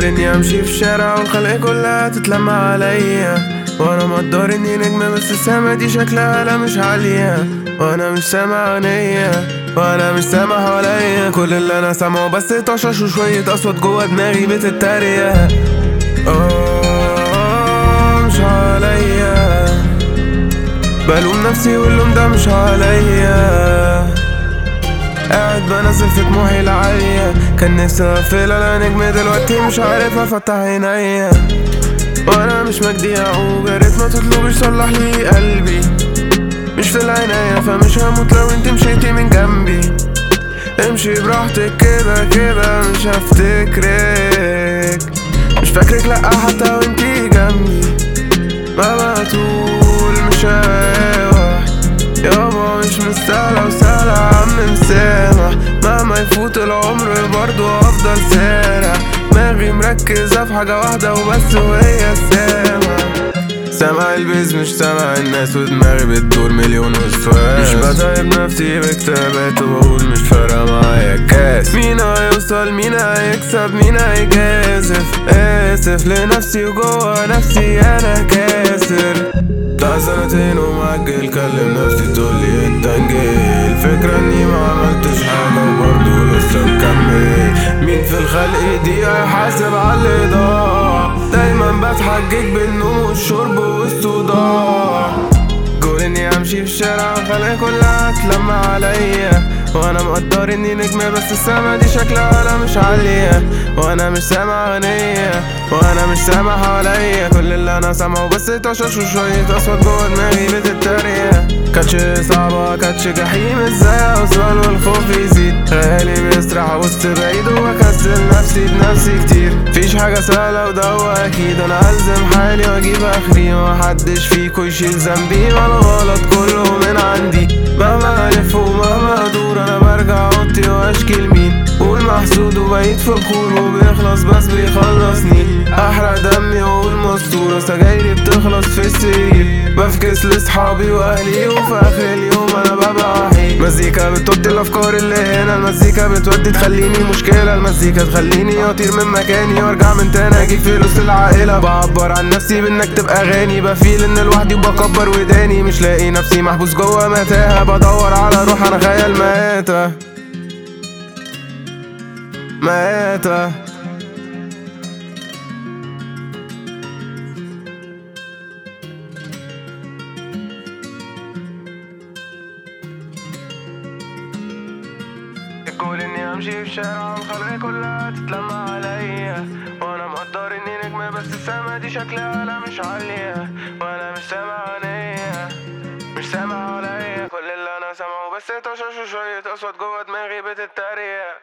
تقول إني أمشي في الشارع والخلق كلها تتلمع عليا. وأنا مقدر إني نجمة بس السما دي شكلها لا مش عالية. وأنا مش سامع عينيا وأنا مش سامع حواليا. كل اللي أنا سامعه بس طشاش وشوية أصوات جوا دماغي بتتريق. مش عليا. بلوم نفسي واللوم ده مش عليا. بنزل في طموحي العالية كان نفسي أقفل على نجم دلوقتي مش عارف افتح عينيا وأنا مش مجدي يعقوب يا ريت ما تطلبش صلح لي قلبي. مش في العناية فمش هموت لو انت مشيتي من جنبي. امشي براحتك كده كده مش هفتكرك. مش فاكرك لأ حتى وانتي جنبي. مهما تقول يفوت العمر برضو أفضل سارح دماغي مركزة في حاجة واحدة وبس وهي السامع سامع البيز مش سامع الناس ودماغي بتدور مليون وسواس مش بتعب نفسي بكتابات وبقول مش فارقة معايا. الكاس مين هيوصل؟ مين هيكسب؟ مين هيجازف؟ آسف لنفسي وجوه نفسي أنا كاسر. بتاع سنتين ومأجل كلم نفسي تقولي أنت نجيل في دي هيحاسب على ضاع دايما بتحجج بالنوم والشرب والصداع قول اني امشي في الشارع الخلق كلها تلمع عليا. وأنا مقدر إني نجمة بس السما دي شكلها لا مش عالية. وأنا مش سامع غنية وأنا مش سامع حواليا. كل اللي أنا سامعه بس طشاش وشوية أصوات جوا دماغي بتتريق. كاتش صعبة كاتش جحيم. إزاي أوصل والخوف يزيد؟ خيالي بيسرح وسط بعيد وبكسل نفسي بنفسي كتير. مفيش حاجة سهلة وده أكيد. أنا ألزم حالي وأجيب آخري. ومحدش فيكو يشيل ذنبي ما الغلط كله من عندي. مهما ألف ومهما أدور أنا برجع اوضتي وأشكي لمين؟ قول محسود وبقيت فخور وبيخلص بس بيخلصني. أحرق دمي وأقول مستورة سجايري بتخلص في السرير. بفكس لاصحابي واهلي وفي آخر اليوم أنا ببقى وحيد مزيكا بتودي الافكار اللي هنا. المزيكا بتودي تخليني مشكلة. المزيكا تخليني أطير من مكاني وأرجع من تاني. أجيب فلوس العائلة بعبر عن نفسي بإنك تبقى غني. بفيل إن لوحدي وبكبر وداني. مش لاقي نفسي محبوس جوه متاهة. بدور على روح أنا خيال ماتة ماتة امشي في الشارع والخلق كلها تتلمع عليا. وأنا مقدر إني نجمة بس السما دي شكلها لا مش عالية. وأنا مش سامع عينيا مش سامع عليا. كل اللي أنا سامعه بس طشاش وشوية أصوات جوا دماغي بتتريق.